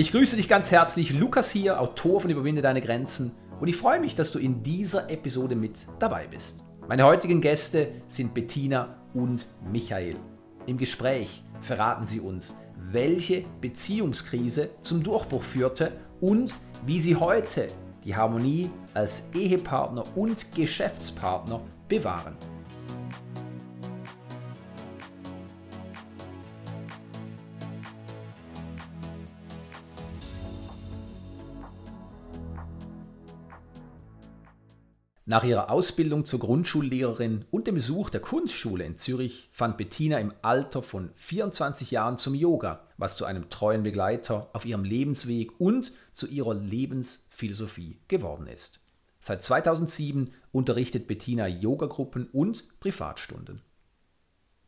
Ich grüße dich ganz herzlich, Lukas hier, Autor von Überwinde deine Grenzen und ich freue mich, dass du in dieser Episode mit dabei bist. Meine heutigen Gäste sind Bettina und Michael. Im Gespräch verraten sie uns, welche Beziehungskrise zum Durchbruch führte und wie sie heute die Harmonie als Ehepartner und Geschäftspartner bewahren. Nach ihrer Ausbildung zur Grundschullehrerin und dem Besuch der Kunstschule in Zürich fand Bettina im Alter von 24 Jahren zum Yoga, was zu einem treuen Begleiter auf ihrem Lebensweg und zu ihrer Lebensphilosophie geworden ist. Seit 2007 unterrichtet Bettina Yogagruppen und Privatstunden.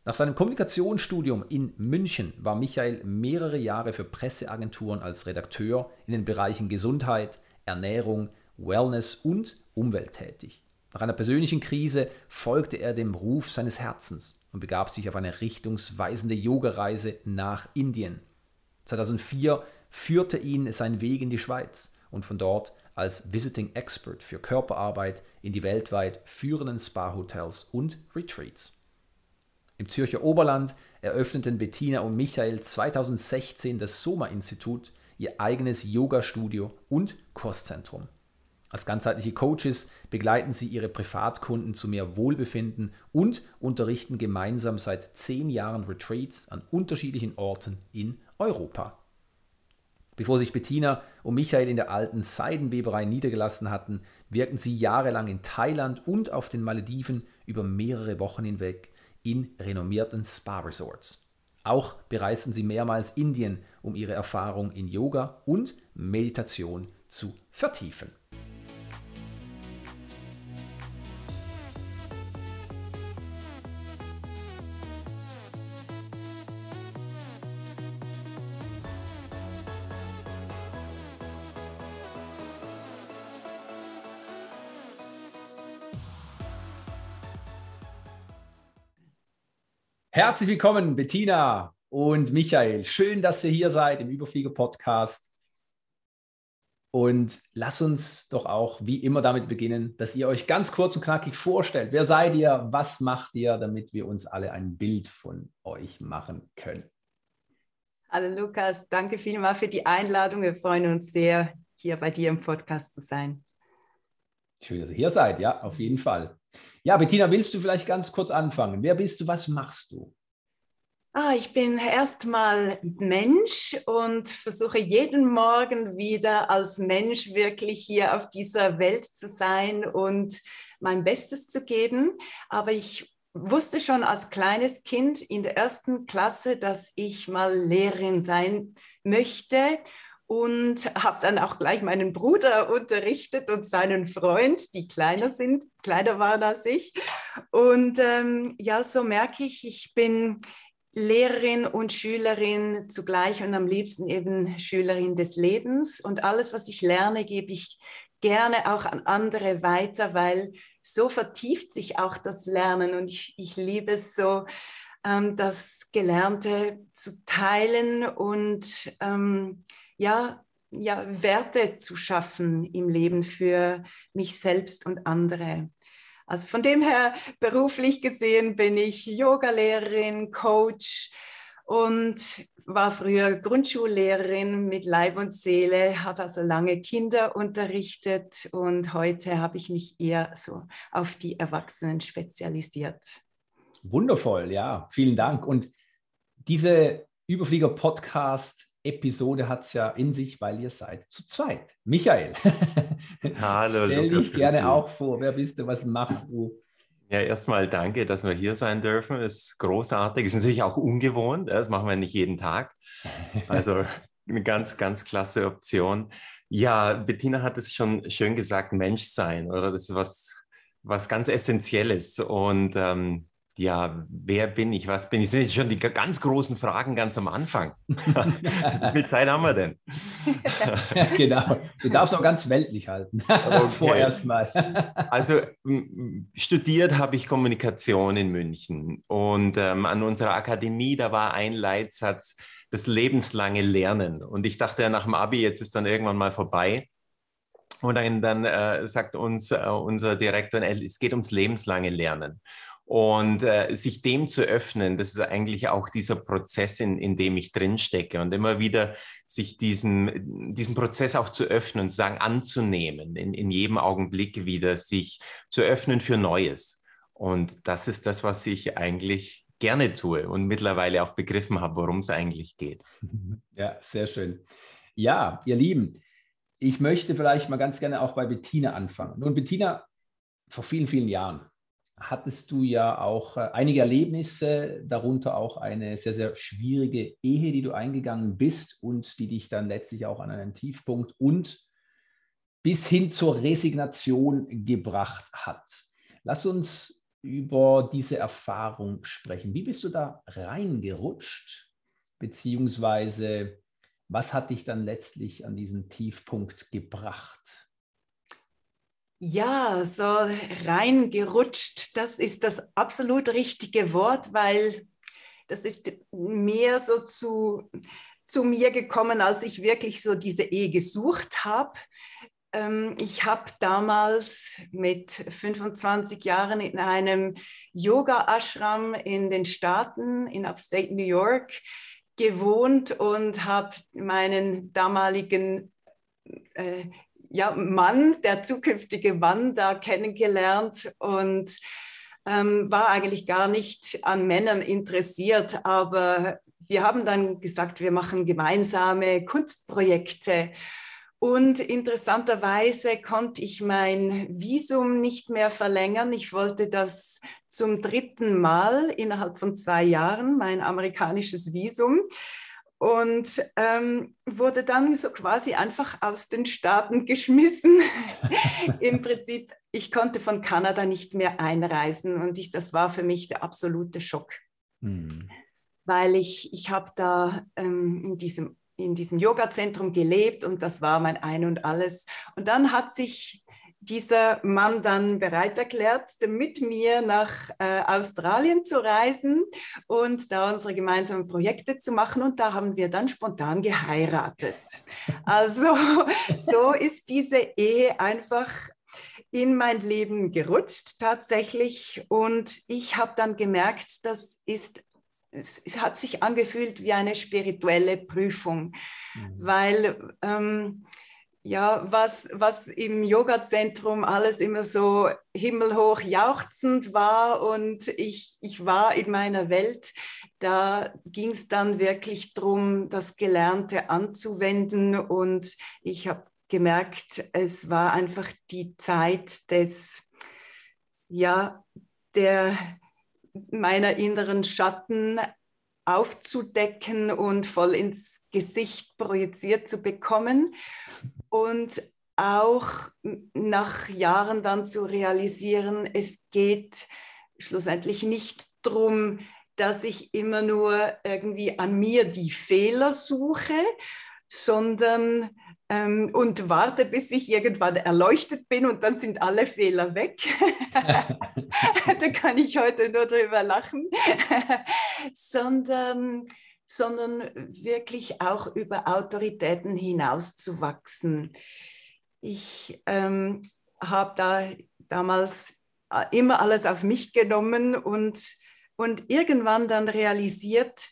Nach seinem Kommunikationsstudium in München war Michael mehrere Jahre für Presseagenturen als Redakteur in den Bereichen Gesundheit, Ernährung, Wellness und Umwelt tätig. Nach einer persönlichen Krise folgte er dem Ruf seines Herzens und begab sich auf eine richtungsweisende Yogareise nach Indien. 2004 führte ihn sein Weg in die Schweiz und von dort als Visiting Expert für Körperarbeit in die weltweit führenden Spa-Hotels und Retreats. Im Zürcher Oberland eröffneten Bettina und Michael 2016 das Soma-Institut, ihr eigenes Yoga-Studio und Kurszentrum. Als ganzheitliche Coaches begleiten sie ihre Privatkunden zu mehr Wohlbefinden und unterrichten gemeinsam seit zehn Jahren Retreats an unterschiedlichen Orten in Europa. Bevor sich Bettina und Michael in der alten Seidenweberei niedergelassen hatten, wirkten sie jahrelang in Thailand und auf den Malediven über mehrere Wochen hinweg in renommierten Spa-Resorts. Auch bereisten sie mehrmals Indien, um ihre Erfahrung in Yoga und Meditation zu vertiefen. Herzlich willkommen, Bettina und Michael. Schön, dass ihr hier seid im Überflieger-Podcast. Und lass uns doch auch wie immer damit beginnen, dass ihr euch ganz kurz und knackig vorstellt. Wer seid ihr? Was macht ihr, damit wir uns alle ein Bild von euch machen können? Hallo Lukas, danke vielmals für die Einladung. Wir freuen uns sehr, hier bei dir im Podcast zu sein. Schön, dass ihr hier seid, ja, auf jeden Fall. Ja, Bettina, willst du vielleicht ganz kurz anfangen? Wer bist du? Was machst du? Ah, ich bin erstmal Mensch und versuche jeden Morgen wieder als Mensch wirklich hier auf dieser Welt zu sein und mein Bestes zu geben. Aber ich wusste schon als kleines Kind in der ersten Klasse, dass ich mal Lehrerin sein möchte und habe dann auch gleich meinen Bruder unterrichtet und seinen Freund, die kleiner sind, kleiner waren als ich. Und ähm, ja, so merke ich, ich bin Lehrerin und Schülerin zugleich und am liebsten eben Schülerin des Lebens. Und alles, was ich lerne, gebe ich gerne auch an andere weiter, weil so vertieft sich auch das Lernen und ich, ich liebe es so, ähm, das Gelernte zu teilen und ähm, ja, ja, Werte zu schaffen im Leben für mich selbst und andere. Also von dem her, beruflich gesehen bin ich Yogalehrerin, Coach und war früher Grundschullehrerin mit Leib und Seele, habe also lange Kinder unterrichtet und heute habe ich mich eher so auf die Erwachsenen spezialisiert. Wundervoll, ja, vielen Dank. Und diese Überflieger-Podcast Episode hat es ja in sich, weil ihr seid zu zweit. Michael, Hallo, stell Lukas, dich gerne auch vor. Wer bist du? Was machst du? Ja, erstmal danke, dass wir hier sein dürfen. Ist großartig. Ist natürlich auch ungewohnt. Das machen wir nicht jeden Tag. Also eine ganz, ganz klasse Option. Ja, Bettina hat es schon schön gesagt, Menschsein, oder? Das ist was, was ganz Essentielles. Und ähm, ja, wer bin ich, was bin ich? Das sind schon die ganz großen Fragen ganz am Anfang. Wie viel Zeit haben wir denn? genau, du darfst auch ganz weltlich halten. Okay. Vorerst mal. also studiert habe ich Kommunikation in München und ähm, an unserer Akademie, da war ein Leitsatz, das lebenslange Lernen. Und ich dachte ja nach dem Abi, jetzt ist dann irgendwann mal vorbei. Und dann, dann äh, sagt uns äh, unser Direktor, es geht ums lebenslange Lernen. Und äh, sich dem zu öffnen, das ist eigentlich auch dieser Prozess, in, in dem ich drinstecke. Und immer wieder sich diesen, diesen Prozess auch zu öffnen und zu sagen, anzunehmen, in, in jedem Augenblick wieder sich zu öffnen für Neues. Und das ist das, was ich eigentlich gerne tue und mittlerweile auch begriffen habe, worum es eigentlich geht. Ja, sehr schön. Ja, ihr Lieben, ich möchte vielleicht mal ganz gerne auch bei Bettina anfangen. Nun, Bettina, vor vielen, vielen Jahren hattest du ja auch äh, einige Erlebnisse, darunter auch eine sehr, sehr schwierige Ehe, die du eingegangen bist und die dich dann letztlich auch an einen Tiefpunkt und bis hin zur Resignation gebracht hat. Lass uns über diese Erfahrung sprechen. Wie bist du da reingerutscht? Beziehungsweise, was hat dich dann letztlich an diesen Tiefpunkt gebracht? Ja, so reingerutscht, das ist das absolut richtige Wort, weil das ist mehr so zu, zu mir gekommen, als ich wirklich so diese Ehe gesucht habe. Ähm, ich habe damals mit 25 Jahren in einem Yoga-Ashram in den Staaten, in Upstate New York, gewohnt und habe meinen damaligen äh, ja, Mann, der zukünftige Mann da kennengelernt und ähm, war eigentlich gar nicht an Männern interessiert, aber wir haben dann gesagt, wir machen gemeinsame Kunstprojekte. Und interessanterweise konnte ich mein Visum nicht mehr verlängern. Ich wollte das zum dritten Mal innerhalb von zwei Jahren, mein amerikanisches Visum und ähm, wurde dann so quasi einfach aus den Staaten geschmissen. Im Prinzip, ich konnte von Kanada nicht mehr einreisen und ich, das war für mich der absolute Schock, mhm. weil ich, ich habe da ähm, in diesem in diesem Yoga-Zentrum gelebt und das war mein Ein und Alles. Und dann hat sich dieser Mann dann bereit erklärt, mit mir nach äh, Australien zu reisen und da unsere gemeinsamen Projekte zu machen. Und da haben wir dann spontan geheiratet. Also so ist diese Ehe einfach in mein Leben gerutscht tatsächlich. Und ich habe dann gemerkt, das ist es, hat sich angefühlt wie eine spirituelle Prüfung, mhm. weil ähm, ja, was, was im Yoga-Zentrum alles immer so himmelhoch jauchzend war und ich, ich war in meiner Welt, da ging es dann wirklich darum, das Gelernte anzuwenden und ich habe gemerkt, es war einfach die Zeit des, ja, der meiner inneren Schatten aufzudecken und voll ins Gesicht projiziert zu bekommen und auch nach Jahren dann zu realisieren, es geht schlussendlich nicht darum, dass ich immer nur irgendwie an mir die Fehler suche, sondern ähm, und warte, bis ich irgendwann erleuchtet bin und dann sind alle Fehler weg. da kann ich heute nur drüber lachen, sondern, sondern wirklich auch über Autoritäten hinauszuwachsen. Ich ähm, habe da damals äh, immer alles auf mich genommen und, und irgendwann dann realisiert,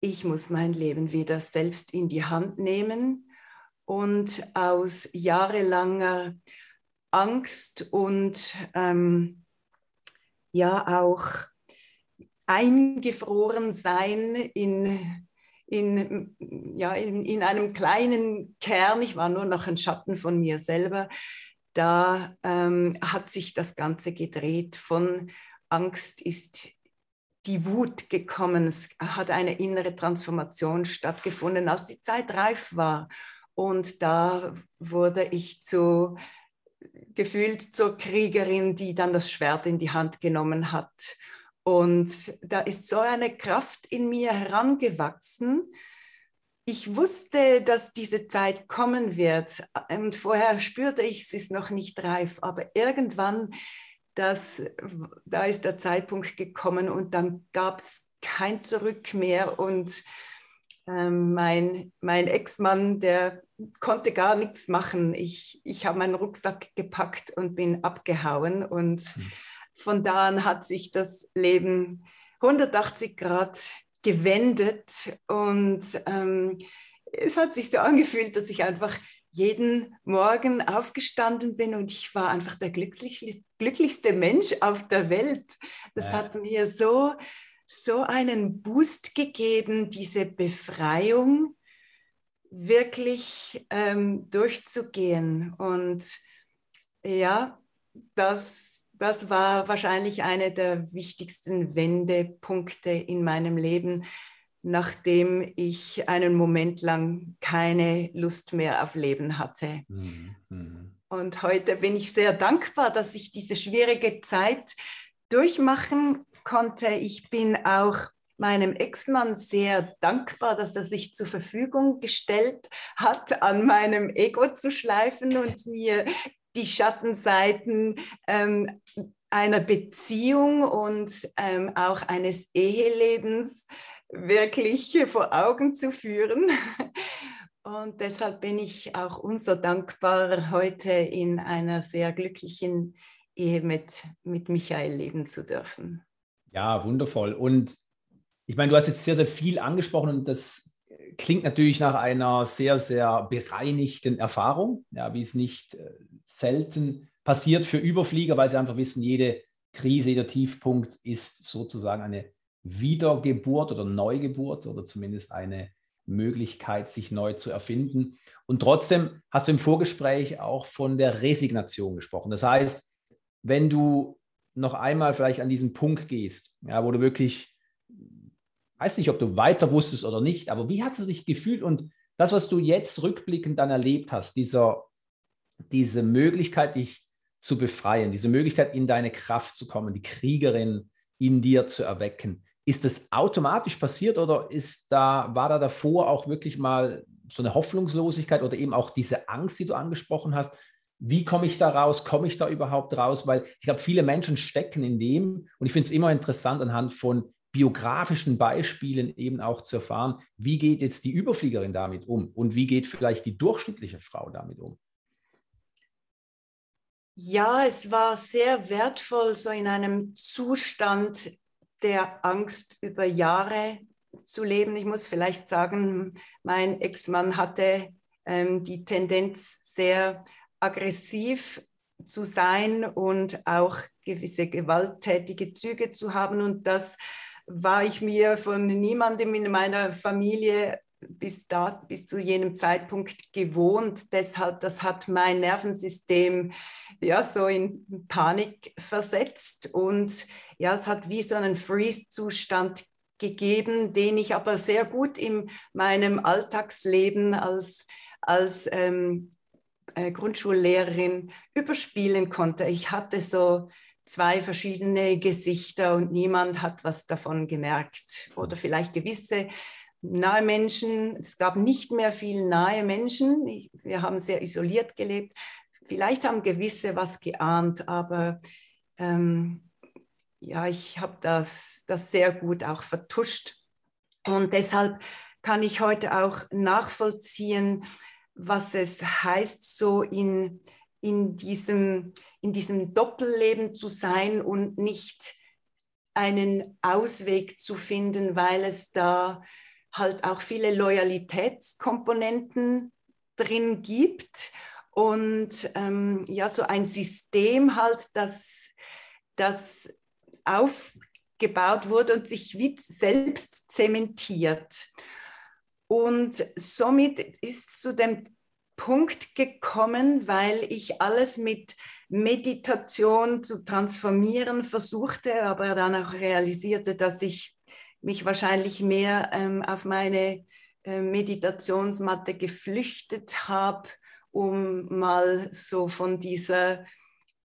ich muss mein Leben wieder selbst in die Hand nehmen und aus jahrelanger Angst und ähm, ja auch eingefroren sein in, in, ja, in, in einem kleinen Kern, ich war nur noch ein Schatten von mir selber, da ähm, hat sich das Ganze gedreht. Von Angst ist die Wut gekommen, es hat eine innere Transformation stattgefunden, als die Zeit reif war und da wurde ich zu, gefühlt zur Kriegerin, die dann das Schwert in die Hand genommen hat. Und da ist so eine Kraft in mir herangewachsen. Ich wusste, dass diese Zeit kommen wird. Und vorher spürte ich, es ist noch nicht reif. Aber irgendwann, das, da ist der Zeitpunkt gekommen und dann gab es kein Zurück mehr. Und Ähm, mein mein Ex-Mann, der konnte gar nichts machen. Ich, ich habe meinen Rucksack gepackt und bin abgehauen. Und mhm. Von da an hat sich das Leben 180 Grad gewendet. Und ähm, es hat sich so angefühlt, dass ich einfach jeden Morgen aufgestanden bin und ich war einfach der glücklich, glücklichste Mensch auf der Welt. Das ja. hat mir so, so einen Boost gegeben, diese Befreiung wirklich ähm, durchzugehen. Und ja, das, das war wahrscheinlich einer der wichtigsten Wendepunkte in meinem Leben, nachdem ich einen Moment lang keine Lust mehr auf Leben hatte. Mhm. mhm. Und heute bin ich sehr dankbar, dass ich diese schwierige Zeit durchmachen konnte. Ich bin auch meinem Ex-Mann sehr dankbar, dass er sich zur Verfügung gestellt hat, an meinem Ego zu schleifen und mir die Schattenseiten ähm, einer Beziehung und ähm, auch eines Ehelebens wirklich vor Augen zu führen. Und deshalb bin ich auch umso dankbar, heute in einer sehr glücklichen Ehe mit, mit Michael leben zu dürfen. Ja, wundervoll. Und ich meine, du hast jetzt sehr, sehr viel angesprochen und das klingt natürlich nach einer sehr, sehr bereinigten Erfahrung, ja, wie es nicht äh, selten passiert für Überflieger, weil sie einfach wissen, jede Krise, jeder Tiefpunkt ist sozusagen eine Wiedergeburt oder Neugeburt oder zumindest eine Möglichkeit, sich neu zu erfinden. Und trotzdem hast du im Vorgespräch auch von der Resignation gesprochen. Das heißt, wenn du noch einmal vielleicht an diesen Punkt gehst, ja, wo du wirklich, weiß nicht, ob du weiter wusstest oder nicht, aber wie hast du dich gefühlt und das, was du jetzt rückblickend dann erlebt hast, dieser, diese Möglichkeit, dich zu befreien, diese Möglichkeit, in deine Kraft zu kommen, die Kriegerin in dir zu erwecken. Ist das automatisch passiert oder ist da, war da davor auch wirklich mal so eine Hoffnungslosigkeit oder eben auch diese Angst, die du angesprochen hast? Wie komme ich da raus? Komme ich da überhaupt raus? Weil ich glaube, viele Menschen stecken in dem und ich finde es immer interessant anhand von biografischen Beispielen eben auch zu erfahren, wie geht jetzt die Überfliegerin damit um und wie geht vielleicht die durchschnittliche Frau damit um? Ja, es war sehr wertvoll, so in einem Zustand der Angst über Jahre zu leben. Ich muss vielleicht sagen, mein Ex-Mann hatte ähm, die Tendenz, sehr aggressiv zu sein und auch gewisse gewalttätige Züge zu haben. Und das war ich mir von niemandem in meiner Familie bis, da, bis zu jenem Zeitpunkt gewohnt. Deshalb, das hat mein Nervensystem ja so in Panik versetzt und ja, es hat wie so einen Freeze-Zustand gegeben, den ich aber sehr gut in meinem Alltagsleben als, als ähm, äh, Grundschullehrerin überspielen konnte. Ich hatte so zwei verschiedene Gesichter und niemand hat was davon gemerkt oder vielleicht gewisse nahe Menschen. Es gab nicht mehr viel nahe Menschen. Wir haben sehr isoliert gelebt. Vielleicht haben gewisse was geahnt, aber ähm, ja, ich habe das, das sehr gut auch vertuscht. Und deshalb kann ich heute auch nachvollziehen, was es heißt, so in, in, diesem, in diesem Doppelleben zu sein und nicht einen Ausweg zu finden, weil es da halt auch viele Loyalitätskomponenten drin gibt und ähm, ja, so ein System halt, das, das aufgebaut wurde und sich wie selbst zementiert. Und somit ist zu dem Punkt gekommen, weil ich alles mit Meditation zu transformieren versuchte, aber dann auch realisierte, dass ich mich wahrscheinlich mehr ähm, auf meine äh, Meditationsmatte geflüchtet habe, um mal so von dieser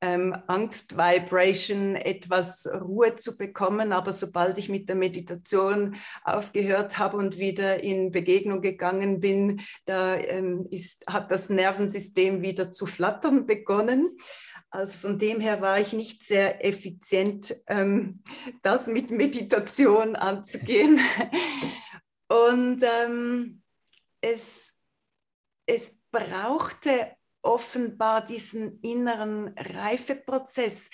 ähm, Angst-Vibration etwas Ruhe zu bekommen. Aber sobald ich mit der Meditation aufgehört habe und wieder in Begegnung gegangen bin, da ähm, ist, hat das Nervensystem wieder zu flattern begonnen. Also von dem her war ich nicht sehr effizient, ähm, das mit Meditation anzugehen. Und ähm, es, es brauchte offenbar diesen inneren Reifeprozess.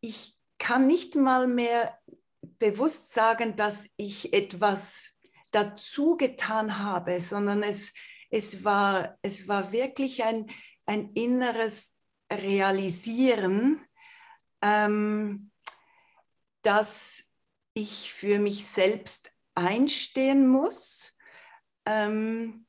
Ich kann nicht mal mehr bewusst sagen, dass ich etwas dazu getan habe, sondern es, es, war, es war wirklich ein, ein inneres Realisieren, ähm, dass ich für mich selbst einstehen muss ähm,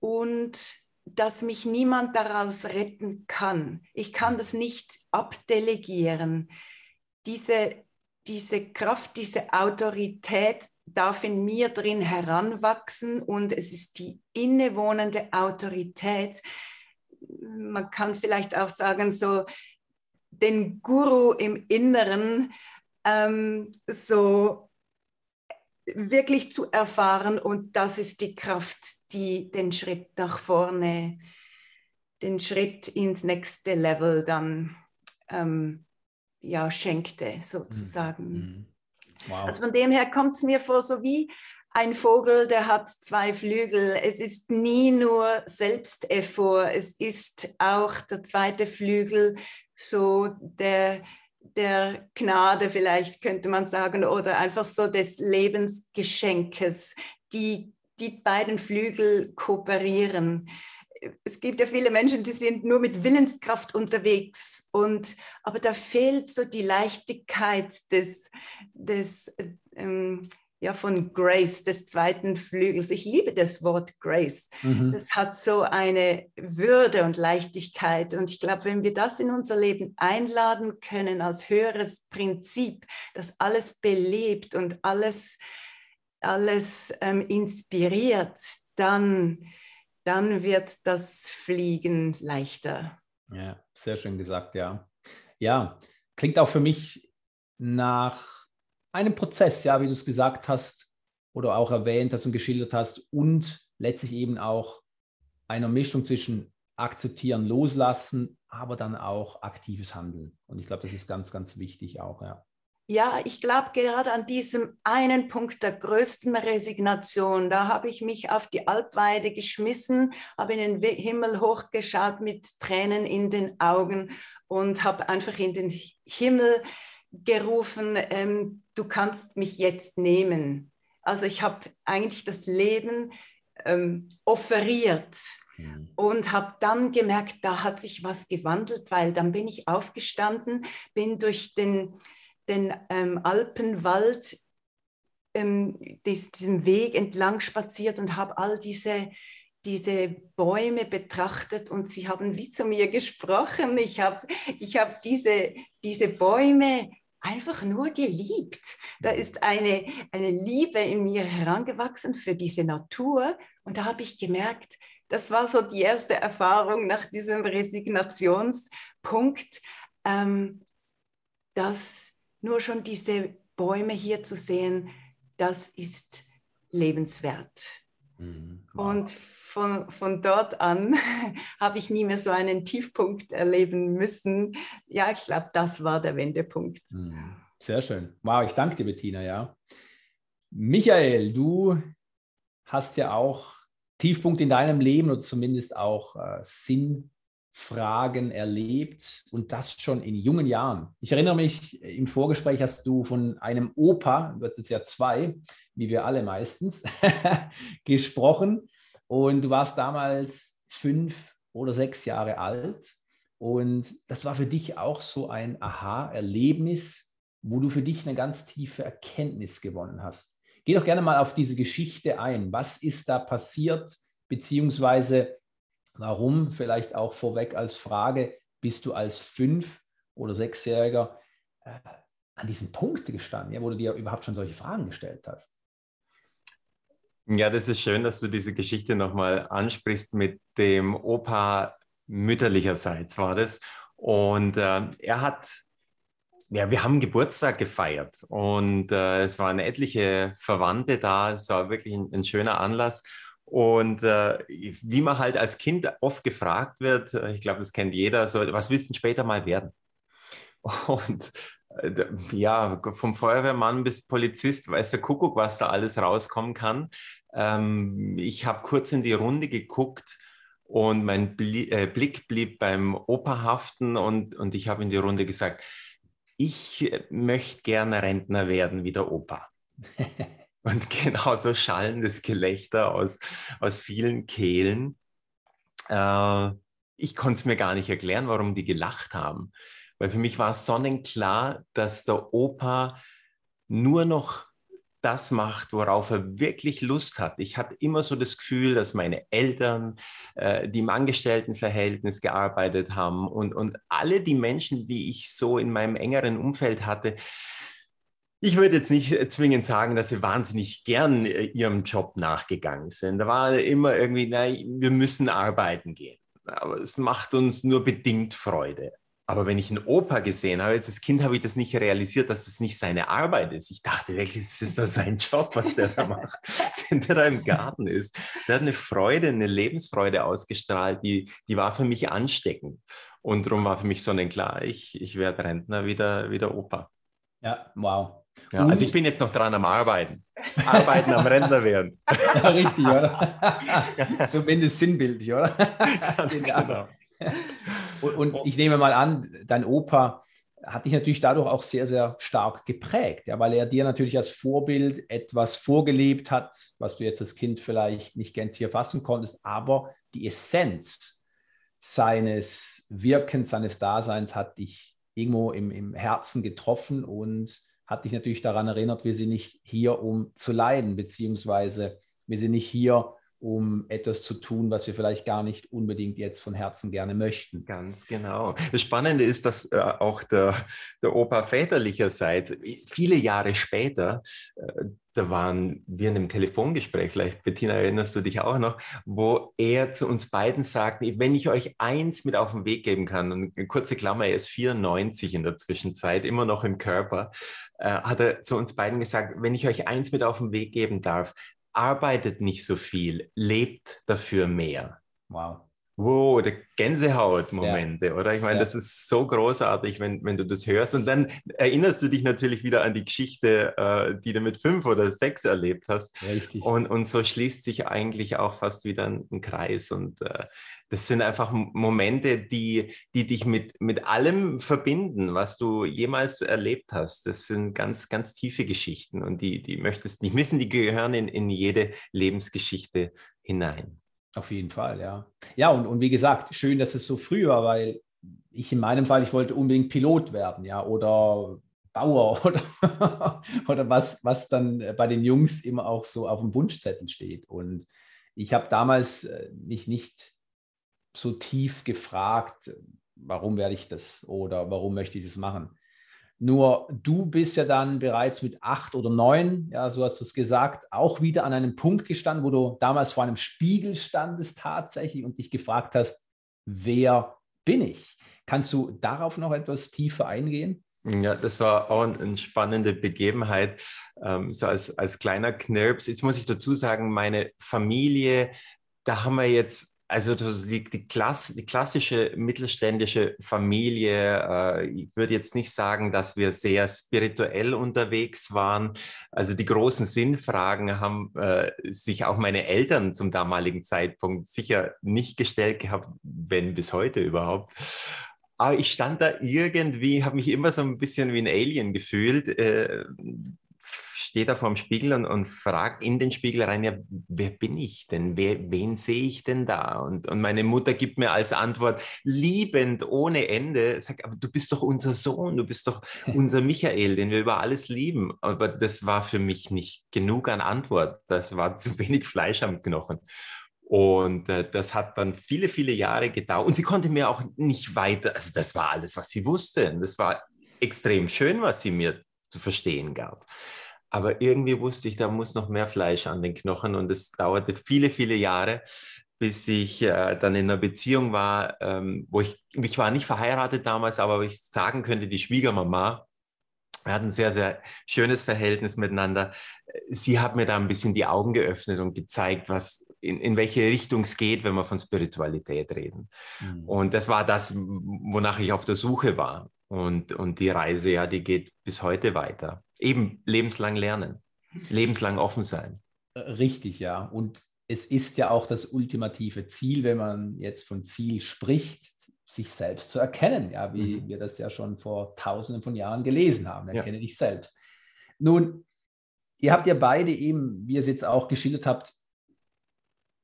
und dass mich niemand daraus retten kann. Ich kann das nicht abdelegieren. Diese, diese Kraft, diese Autorität darf in mir drin heranwachsen und es ist die innewohnende Autorität. Man kann vielleicht auch sagen, so den Guru im Inneren ähm, so wirklich zu erfahren und das ist die Kraft, die den Schritt nach vorne, den Schritt ins nächste Level dann ähm, ja, schenkte, sozusagen. Mhm. Wow. Also von dem her kommt es mir vor, so wie ein Vogel, der hat zwei Flügel. Es ist nie nur Selbsteffort, es ist auch der zweite Flügel, so der, der Gnade vielleicht könnte man sagen, oder einfach so des Lebensgeschenkes, die, die beiden Flügel kooperieren. Es gibt ja viele Menschen, die sind nur mit Willenskraft unterwegs und aber da fehlt so die Leichtigkeit des, des ähm, ja, von Grace, des zweiten Flügels. Ich liebe das Wort Grace. Mhm. Das hat so eine Würde und Leichtigkeit. Und ich glaube, wenn wir das in unser Leben einladen können als höheres Prinzip, das alles belebt und alles, alles ähm, inspiriert, dann dann wird das Fliegen leichter. Ja, sehr schön gesagt, ja. Ja, klingt auch für mich nach einem Prozess, ja, wie du es gesagt hast oder auch erwähnt hast und geschildert hast und letztlich eben auch einer Mischung zwischen akzeptieren, loslassen, aber dann auch aktives Handeln. Und ich glaube, das ist ganz, ganz wichtig auch, ja. Ja, ich glaube gerade an diesem einen Punkt der größten Resignation, da habe ich mich auf die Alpweide geschmissen, habe in den Himmel hochgeschaut mit Tränen in den Augen und habe einfach in den Himmel gerufen, ähm, du kannst mich jetzt nehmen. Also ich habe eigentlich das Leben ähm, offeriert mhm. und habe dann gemerkt, da hat sich was gewandelt, weil dann bin ich aufgestanden, bin durch den den ähm, Alpenwald, ähm, dies, diesen Weg entlang spaziert und habe all diese, diese Bäume betrachtet und sie haben wie zu mir gesprochen. Ich habe ich hab diese, diese Bäume einfach nur geliebt. Da ist eine, eine Liebe in mir herangewachsen für diese Natur und da habe ich gemerkt, das war so die erste Erfahrung nach diesem Resignationspunkt, ähm, dass nur schon diese Bäume hier zu sehen, das ist lebenswert. Mhm. Wow. Und von, von dort an habe ich nie mehr so einen Tiefpunkt erleben müssen. Ja, ich glaube, das war der Wendepunkt. Mhm. Sehr schön. Wow, ich danke dir, Bettina, ja. Michael, du hast ja auch Tiefpunkt in deinem Leben oder zumindest auch äh, Sinn Fragen erlebt und das schon in jungen Jahren. Ich erinnere mich, im Vorgespräch hast du von einem Opa, wird es ja zwei, wie wir alle meistens, gesprochen. Und du warst damals fünf oder sechs Jahre alt. Und das war für dich auch so ein Aha-Erlebnis, wo du für dich eine ganz tiefe Erkenntnis gewonnen hast. Geh doch gerne mal auf diese Geschichte ein. Was ist da passiert? Beziehungsweise Warum? Vielleicht auch vorweg als Frage, bist du als Fünf- oder Sechsjähriger äh, an diesem Punkt gestanden, ja, wo du dir überhaupt schon solche Fragen gestellt hast? Ja, das ist schön, dass du diese Geschichte nochmal ansprichst mit dem Opa mütterlicherseits war das. Und äh, er hat, ja, wir haben Geburtstag gefeiert und äh, es waren etliche Verwandte da. Es war wirklich ein, ein schöner Anlass. Und äh, wie man halt als Kind oft gefragt wird, ich glaube, das kennt jeder, so, was willst du später mal werden? Und ja, vom Feuerwehrmann bis Polizist, weiß der Kuckuck, was da alles rauskommen kann. Ähm, ich habe kurz in die Runde geguckt und mein äh, Blick blieb beim Opa haften und, und ich habe in die Runde gesagt, ich möchte gerne Rentner werden wie der Opa. und genauso schallendes Gelächter aus, aus vielen Kehlen. Äh, ich konnte es mir gar nicht erklären, warum die gelacht haben. Weil für mich war es sonnenklar, dass der Opa nur noch das macht, worauf er wirklich Lust hat. Ich hatte immer so das Gefühl, dass meine Eltern, äh, die im Angestelltenverhältnis gearbeitet haben und, und alle die Menschen, die ich so in meinem engeren Umfeld hatte, ich würde jetzt nicht zwingend sagen, dass sie wahnsinnig gern äh, ihrem Job nachgegangen sind. Da war immer irgendwie, nein, wir müssen arbeiten gehen. Aber es macht uns nur bedingt Freude. Aber wenn ich einen Opa gesehen habe, jetzt als Kind habe ich das nicht realisiert, dass das nicht seine Arbeit ist. Ich dachte wirklich, das ist doch sein Job, was der da macht, wenn der da im Garten ist. Der hat eine Freude, eine Lebensfreude ausgestrahlt, die, die war für mich ansteckend. Und darum war für mich sonnenklar, ich, ich werde Rentner wie der, wie der Opa. Ja, wow. Ja, also ich bin jetzt noch dran am Arbeiten. Arbeiten am Rentner werden. Ja, richtig, oder? Zumindest sinnbildlich, oder? Ganz genau. Und, und, ich nehme mal an, dein Opa hat dich natürlich dadurch auch sehr, sehr stark geprägt, ja, weil er dir natürlich als Vorbild etwas vorgelebt hat, was du jetzt als Kind vielleicht nicht gänzlich erfassen konntest, aber die Essenz seines Wirkens, seines Daseins hat dich irgendwo im, im Herzen getroffen und hat dich natürlich daran erinnert, wir sind nicht hier, um zu leiden, beziehungsweise wir sind nicht hier, um etwas zu tun, was wir vielleicht gar nicht unbedingt jetzt von Herzen gerne möchten. Ganz genau. Das Spannende ist, dass äh, auch der, der Opa väterlicherseits viele Jahre später, äh, da waren wir in einem Telefongespräch, vielleicht Bettina erinnerst du dich auch noch, wo er zu uns beiden sagte, wenn ich euch eins mit auf den Weg geben kann, und eine kurze Klammer, er ist 94 in der Zwischenzeit, immer noch im Körper, äh, hat er zu uns beiden gesagt, wenn ich euch eins mit auf den Weg geben darf, arbeitet nicht so viel, lebt dafür mehr. Wow. Wow, der Gänsehautmomente, ja. oder? Ich meine, ja. das ist so großartig, wenn, wenn du das hörst. Und dann erinnerst du dich natürlich wieder an die Geschichte, äh, die du mit fünf oder sechs erlebt hast. Richtig. Und, und so schließt sich eigentlich auch fast wieder ein, ein Kreis. Und äh, das sind einfach Momente, die, die dich mit, mit allem verbinden, was du jemals erlebt hast. Das sind ganz, ganz tiefe Geschichten und die, die möchtest nicht missen, die gehören in, in jede Lebensgeschichte hinein. Auf jeden Fall, ja. Ja, und, und wie gesagt, schön, dass es so früh war, weil ich in meinem Fall, ich wollte unbedingt Pilot werden, ja, oder Bauer oder, oder was, was dann bei den Jungs immer auch so auf dem Wunschzettel steht. Und ich habe damals äh, mich nicht so tief gefragt, warum werde ich das oder warum möchte ich das machen. Nur du bist ja dann bereits mit acht oder neun, ja, so hast du es gesagt, auch wieder an einem Punkt gestanden, wo du damals vor einem Spiegel standest tatsächlich und dich gefragt hast, wer bin ich? Kannst du darauf noch etwas tiefer eingehen? Ja, das war auch eine spannende Begebenheit, ähm, so als, als kleiner Knirps. Jetzt muss ich dazu sagen, meine Familie, da haben wir jetzt also die, die, Klasse, die, klassische mittelständische Familie, äh, ich würde jetzt nicht sagen, dass wir sehr spirituell unterwegs waren. Also die großen Sinnfragen haben äh, sich auch meine Eltern zum damaligen Zeitpunkt sicher nicht gestellt gehabt, wenn bis heute überhaupt. Aber ich stand da irgendwie, habe mich immer so ein bisschen wie ein Alien gefühlt. Äh, stehe da vor dem Spiegel und, und frage in den Spiegel rein, ja, wer bin ich denn? Wer, wen sehe ich denn da? Und, und meine Mutter gibt mir als Antwort, liebend, ohne Ende, sagt, aber du bist doch unser Sohn, du bist doch unser Michael, den wir über alles lieben. Aber das war für mich nicht genug an Antwort. Das war zu wenig Fleisch am Knochen. Und äh, das hat dann viele, viele Jahre gedauert. Und sie konnte mir auch nicht weiter, also das war alles, was sie wusste. Und das war extrem schön, was sie mir zu verstehen gab. Aber irgendwie wusste ich, da muss noch mehr Fleisch an den Knochen und es dauerte viele, viele Jahre, bis ich äh, dann in einer Beziehung war, ähm, wo ich, ich war nicht verheiratet damals, aber ich sagen könnte, die Schwiegermama, wir hatten ein sehr, sehr schönes Verhältnis miteinander. Sie hat mir da ein bisschen die Augen geöffnet und gezeigt, was, in, in welche Richtung es geht, wenn wir von Spiritualität reden. Mhm. Und das war das, wonach ich auf der Suche war. Und, und die Reise, ja, die geht bis heute weiter. Eben lebenslang lernen, lebenslang offen sein. Äh, richtig, ja. Und es ist ja auch das ultimative Ziel, wenn man jetzt von Ziel spricht, sich selbst zu erkennen, ja, wie mhm. wir das ja schon vor tausenden von Jahren gelesen haben. Erkenne ja. dich selbst. Nun, ihr habt ja beide eben, wie ihr es jetzt auch geschildert habt,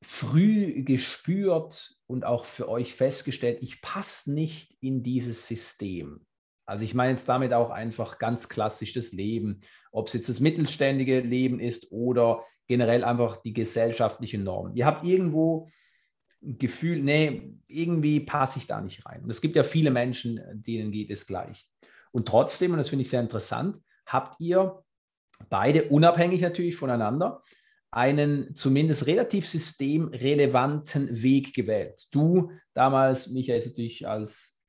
früh gespürt und auch für euch festgestellt, ich passe nicht in dieses System. Also ich meine jetzt damit auch einfach ganz klassisch das Leben, ob es jetzt das mittelständige Leben ist oder generell einfach die gesellschaftliche Norm. Ihr habt irgendwo ein Gefühl, nee, irgendwie passe ich da nicht rein. Und es gibt ja viele Menschen, denen geht es gleich. Und trotzdem, und das finde ich sehr interessant, habt ihr beide unabhängig natürlich voneinander einen zumindest relativ systemrelevanten Weg gewählt. Du damals, Michael, natürlich als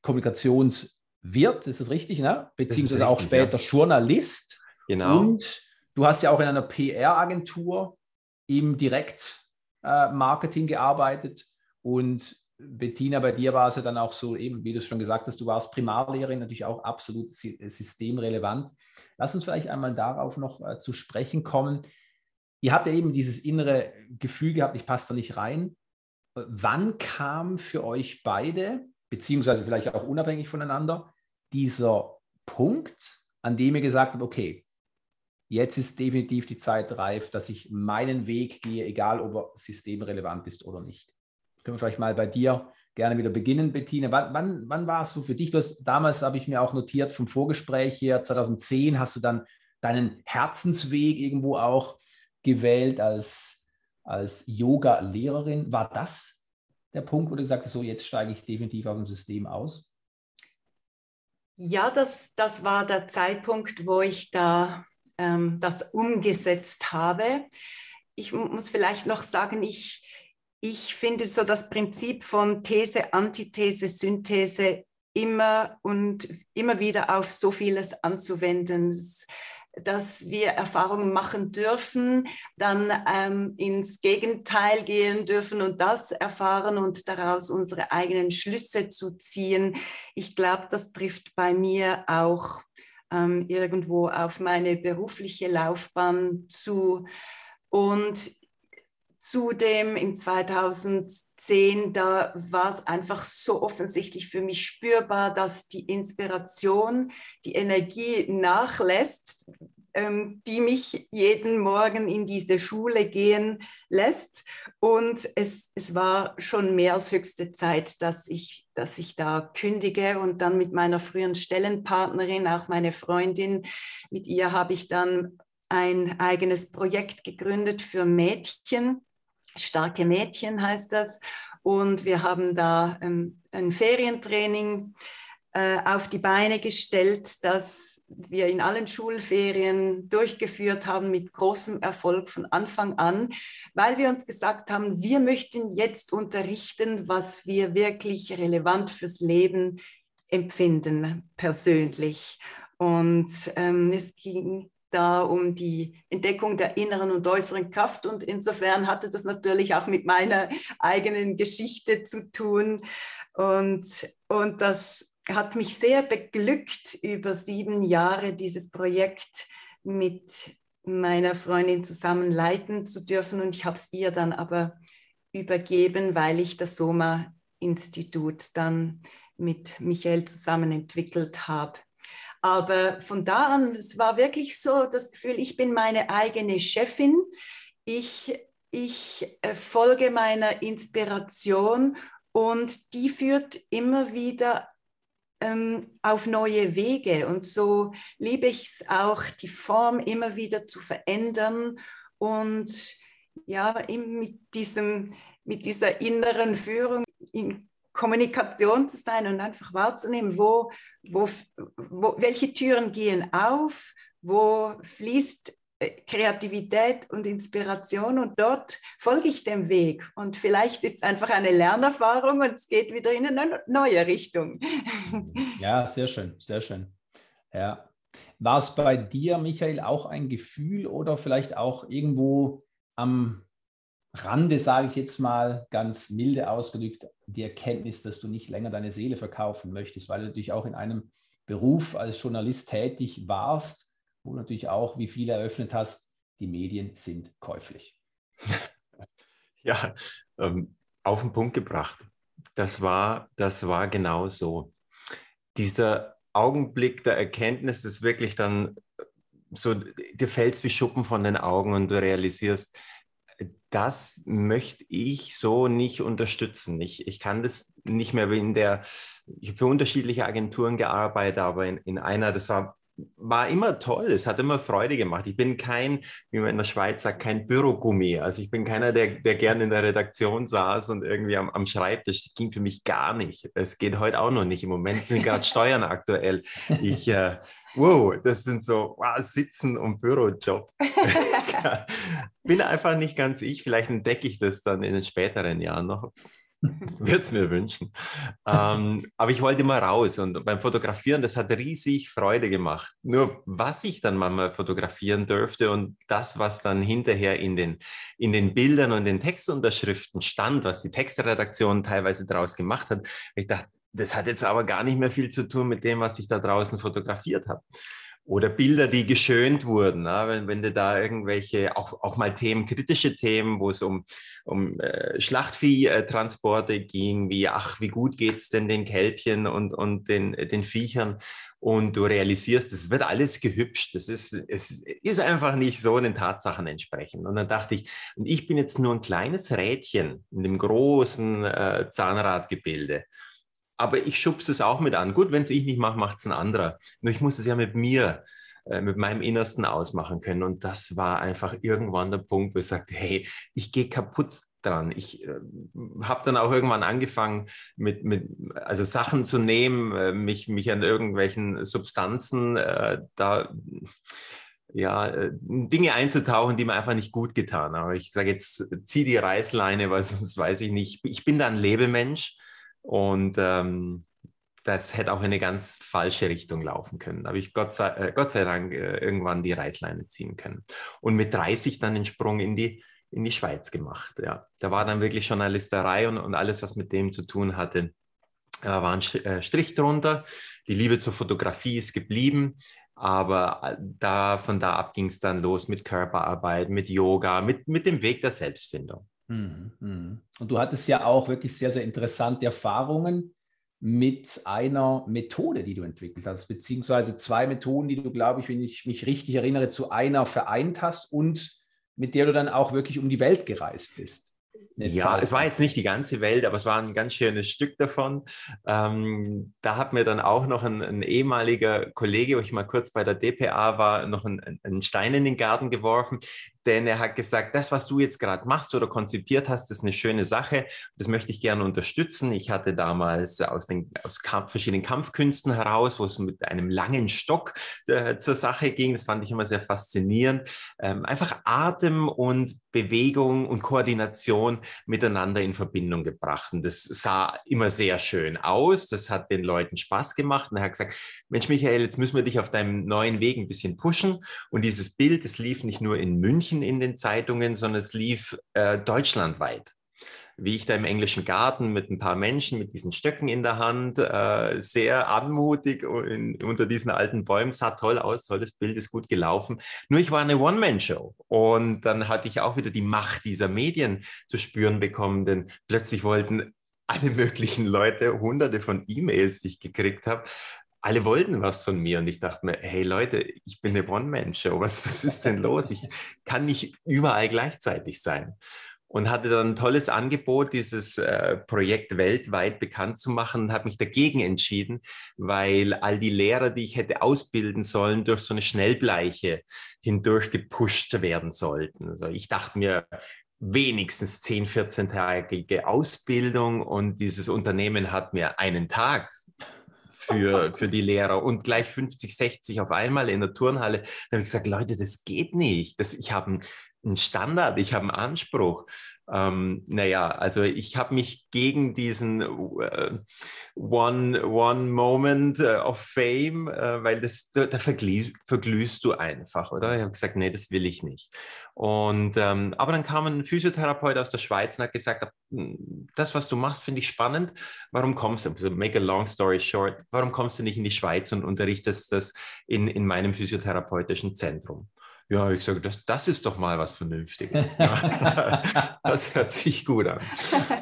Kommunikationswirt, ist das richtig, ne? beziehungsweise richtig, auch später ja. Journalist. Genau. Und du hast ja auch in einer PR-Agentur im Direktmarketing äh, gearbeitet und Bettina, bei dir war es ja dann auch so, eben wie du es schon gesagt hast, du warst Primarlehrerin, natürlich auch absolut systemrelevant. Lass uns vielleicht einmal darauf noch äh, zu sprechen kommen. Ihr habt ja eben dieses innere Gefühl gehabt, ich passe da nicht rein. Wann kam für euch beide, beziehungsweise vielleicht auch unabhängig voneinander, dieser Punkt, an dem ihr gesagt habt, okay, jetzt ist definitiv die Zeit reif, dass ich meinen Weg gehe, egal ob er systemrelevant ist oder nicht. Können wir vielleicht mal bei dir gerne wieder beginnen, Bettina. Wann, wann, wann war es so für dich? Du hast, damals habe ich mir auch notiert vom Vorgespräch hier, 2010 hast du dann deinen Herzensweg irgendwo auch gewählt als, als Yoga-Lehrerin. War das der Punkt, wo du gesagt hast, so jetzt steige ich definitiv aus dem System aus? Ja, das, das war der Zeitpunkt, wo ich da ähm, das umgesetzt habe. Ich muss vielleicht noch sagen, ich, ich finde so das Prinzip von These, Antithese, Synthese immer und immer wieder auf so vieles anzuwenden dass wir Erfahrungen machen dürfen, dann ähm, ins Gegenteil gehen dürfen und das erfahren und daraus unsere eigenen Schlüsse zu ziehen. Ich glaube, das trifft bei mir auch ähm, irgendwo auf meine berufliche Laufbahn zu. Und Zudem in 2010, da war es einfach so offensichtlich für mich spürbar, dass die Inspiration, die Energie nachlässt, ähm, die mich jeden Morgen in diese Schule gehen lässt. Und es, es war schon mehr als höchste Zeit, dass ich, dass ich da kündige und dann mit meiner früheren Stellenpartnerin, auch meine Freundin, mit ihr habe ich dann ein eigenes Projekt gegründet für Mädchen Starke Mädchen heißt das. Und wir haben da ähm, ein Ferientraining äh, auf die Beine gestellt, das wir in allen Schulferien durchgeführt haben mit großem Erfolg von Anfang an, weil wir uns gesagt haben, wir möchten jetzt unterrichten, was wir wirklich relevant fürs Leben empfinden, persönlich. Und ähm, es ging da um die Entdeckung der inneren und äußeren Kraft. Und insofern hatte das natürlich auch mit meiner eigenen Geschichte zu tun. Und, und das hat mich sehr beglückt, über sieben Jahre dieses Projekt mit meiner Freundin zusammen leiten zu dürfen. Und ich habe es ihr dann aber übergeben, weil ich das Soma-Institut dann mit Michael zusammen entwickelt habe. Aber von da an, es war wirklich so das Gefühl, ich bin meine eigene Chefin. Ich, ich folge meiner Inspiration und die führt immer wieder ähm, auf neue Wege. Und so liebe ich es auch, die Form immer wieder zu verändern und ja, mit, diesem, mit dieser inneren Führung in Kommunikation zu sein und einfach wahrzunehmen, wo, wo, wo, welche Türen gehen auf, wo fließt äh, Kreativität und Inspiration und dort folge ich dem Weg. Und vielleicht ist es einfach eine Lernerfahrung und es geht wieder in eine neue Richtung. Ja, sehr schön, sehr schön. Ja. War es bei dir, Michael, auch ein Gefühl oder vielleicht auch irgendwo am Rande, sage ich jetzt mal ganz milde ausgedrückt, die Erkenntnis, dass du nicht länger deine Seele verkaufen möchtest, weil du natürlich auch in einem Beruf als Journalist tätig warst, wo natürlich auch, wie viel eröffnet hast, die Medien sind käuflich. Ja, ähm, auf den Punkt gebracht. Das war, das war genau so. Dieser Augenblick der Erkenntnis ist wirklich dann so, dir fällt es wie Schuppen von den Augen und du realisierst, das möchte ich so nicht unterstützen. Ich, ich kann das nicht mehr in der, ich habe für unterschiedliche Agenturen gearbeitet, aber in, in einer, das war war immer toll, es hat immer Freude gemacht. Ich bin kein, wie man in der Schweiz sagt, kein Bürogummi. Also ich bin keiner, der, der gerne in der Redaktion saß und irgendwie am, am Schreibtisch. Das ging für mich gar nicht. Es geht heute auch noch nicht. Im Moment sind gerade Steuern aktuell. Ich, äh, wow, das sind so wow, Sitzen und Bürojob. bin einfach nicht ganz ich. Vielleicht entdecke ich das dann in den späteren Jahren noch. Würde es mir wünschen. ähm, aber ich wollte immer raus und beim Fotografieren, das hat riesig Freude gemacht. Nur was ich dann mal fotografieren dürfte und das, was dann hinterher in den, in den Bildern und den Textunterschriften stand, was die Textredaktion teilweise daraus gemacht hat, ich dachte, das hat jetzt aber gar nicht mehr viel zu tun mit dem, was ich da draußen fotografiert habe oder Bilder, die geschönt wurden. Ne? Wenn, wenn du da irgendwelche, auch, auch mal Themen, kritische Themen, wo es um, um äh, Schlachtviehtransporte ging, wie, ach, wie gut geht es denn den Kälbchen und, und den, den Viechern? Und du realisierst, es wird alles gehübscht. Das ist, es ist einfach nicht so den Tatsachen entsprechend. Und dann dachte ich, und ich bin jetzt nur ein kleines Rädchen in dem großen äh, Zahnradgebilde aber ich schubse es auch mit an. Gut, wenn es ich nicht mache, macht es ein anderer. Nur ich muss es ja mit mir, äh, mit meinem Innersten ausmachen können. Und das war einfach irgendwann der Punkt, wo ich sagte, hey, ich gehe kaputt dran. Ich äh, habe dann auch irgendwann angefangen, mit, mit also Sachen zu nehmen, äh, mich, mich an irgendwelchen Substanzen äh, da ja, äh, Dinge einzutauchen, die mir einfach nicht gut getan haben. Ich sage jetzt, zieh die Reißleine, weil sonst weiß ich nicht. Ich bin da ein Lebemensch und ähm, das hätte auch in eine ganz falsche Richtung laufen können. Da habe ich Gott sei, äh, Gott sei Dank äh, irgendwann die Reißleine ziehen können. Und mit 30 dann den Sprung in die, in die Schweiz gemacht. Ja. Da war dann wirklich Journalisterei und, und alles, was mit dem zu tun hatte, äh, war ein äh, Strich drunter. Die Liebe zur Fotografie ist geblieben. Aber äh, da, von da ab ging es dann los mit Körperarbeit, mit Yoga, mit, mit dem Weg der Selbstfindung. Mhm, mhm. Und du hattest ja auch wirklich sehr, sehr interessante Erfahrungen mit einer Methode, die du entwickelt hast, beziehungsweise zwei Methoden, die du, glaube ich, wenn ich mich richtig erinnere, zu einer vereint hast und mit der du dann auch wirklich um die Welt gereist bist ja, Zeit. es war jetzt nicht die ganze Welt, aber es war ein ganz schönes Stück davon. Ähm, da hat mir dann auch noch ein, ein, ehemaliger Kollege, wo ich mal kurz bei der DPA war, noch einen, einen Stein in den Garten geworfen, denn er hat gesagt, das, was du jetzt gerade machst oder konzipiert hast, ist eine schöne Sache. Das möchte ich gerne unterstützen. Ich hatte damals aus den aus Kampf, verschiedenen Kampfkünsten heraus, wo es mit einem langen Stock äh, zur Sache ging. Das fand ich immer sehr faszinierend. Ähm, einfach Atem und Bewegung und Koordination miteinander in Verbindung gebracht. Und das sah immer sehr schön aus. Das hat den Leuten Spaß gemacht. Und er hat gesagt, Mensch, Michael, jetzt müssen wir dich auf deinem neuen Weg ein bisschen pushen. Und dieses Bild, das lief nicht nur in München, München in den Zeitungen, sondern es lief äh, deutschlandweit. Wie ich da im englischen Garten mit ein paar Menschen mit diesen Stöcken in der Hand, äh, sehr anmutig in, unter diesen alten Bäumen, sah toll aus, tolles Bild, ist gut gelaufen. Nur ich war eine One-Man-Show und dann hatte ich auch wieder die Macht dieser Medien zu spüren bekommen, denn plötzlich wollten alle möglichen Leute, hunderte von E-Mails, die ich gekriegt habe, alle wollten was von mir und ich dachte mir, hey Leute, ich bin eine One-Man-Show, was, was ist denn los? Ich kann nicht überall gleichzeitig sein. Und hatte dann ein tolles Angebot, dieses äh, Projekt weltweit bekannt zu machen und habe mich dagegen entschieden, weil all die Lehrer, die ich hätte ausbilden sollen, durch so eine Schnellbleiche hindurch gepusht werden sollten. Also ich dachte mir, wenigstens 10, 14-tägige Ausbildung und dieses Unternehmen hat mir einen Tag für, für die Lehrer und gleich 50, 60 auf einmal in der Turnhalle. Da habe ich gesagt, Leute, das geht nicht. Das, ich habe ein Standard, ich habe einen Anspruch. Ähm, naja, also ich habe mich gegen diesen äh, One, One Moment äh, of Fame, äh, weil das, da, da verglühst du einfach, oder? Ich habe gesagt, nee, das will ich nicht. Und ähm, aber dann kam ein Physiotherapeut aus der Schweiz und hat gesagt, hm, das, was du machst, finde ich spannend. Warum kommst du, also make a long story short, warum kommst du nicht in die Schweiz und unterrichtest das in, in meinem physiotherapeutischen Zentrum? Ja, ich sage, das, das ist doch mal was Vernünftiges. das hört sich gut an.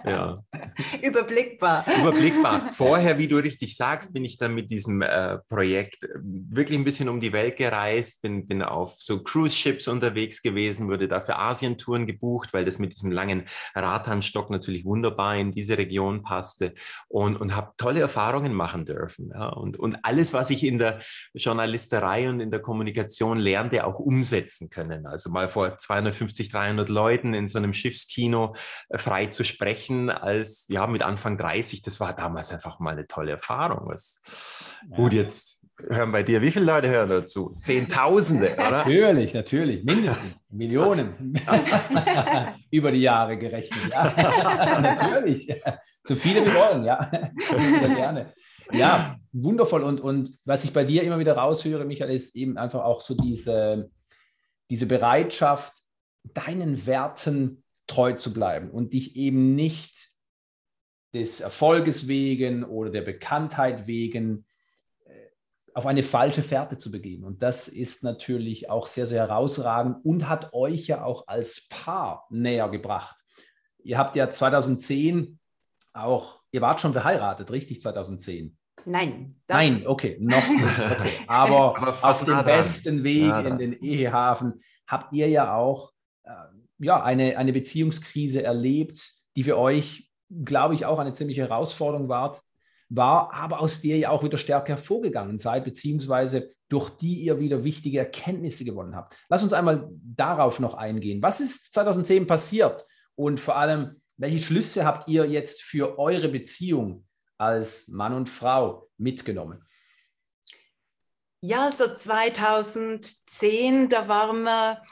Ja. Überblickbar. Überblickbar. Vorher, wie du richtig sagst, bin ich dann mit diesem äh, Projekt äh, wirklich ein bisschen um die Welt gereist, bin, bin auf so Cruise-Ships unterwegs gewesen, wurde dafür Asientouren gebucht, weil das mit diesem langen Radhandstock natürlich wunderbar in diese Region passte und, und habe tolle Erfahrungen machen dürfen. Ja. Und, und alles, was ich in der Journalisterei und in der Kommunikation lernte, auch umsetzen umsetzen können. Also mal vor 250, 300 Leuten in so einem Schiffskino äh, frei zu sprechen, als ja mit Anfang 30, das war damals einfach mal eine tolle Erfahrung. Was, ja. Gut, jetzt hören bei dir, wie viele Leute hören dazu? Zehntausende, oder? Natürlich, natürlich, mindestens Millionen über die Jahre gerechnet. Ja, natürlich. So viele wir wollen, ja. Sehr gerne. Ja, wundervoll. Und, und was ich bei dir immer wieder raushöre, Michael, ist eben einfach auch so diese, diese Bereitschaft, deinen Werten treu zu bleiben und dich eben nicht des Erfolges wegen oder der Bekanntheit wegen äh, auf eine falsche Fährte zu begehen. Und das ist natürlich auch sehr, sehr herausragend und hat euch ja auch als Paar näher gebracht. Ihr habt ja 2010 auch, ihr wart schon verheiratet, richtig, 2010? Nein. Nein, okay, noch nicht. Okay. Aber, Aber auf dem besten Weg ja, in den Ehehafen habt ihr ja auch äh, ja, eine, eine Beziehungskrise erlebt, die für euch, glaube ich, auch eine ziemliche Herausforderung war, war, aber aus der ihr auch wieder stärker hervorgegangen seid, beziehungsweise durch die ihr wieder wichtige Erkenntnisse gewonnen habt. Lass uns einmal darauf noch eingehen. Was ist 2010 passiert und vor allem, welche Schlüsse habt ihr jetzt für eure Beziehung als Mann und Frau mitgenommen? Ja, so 2010, da waren wir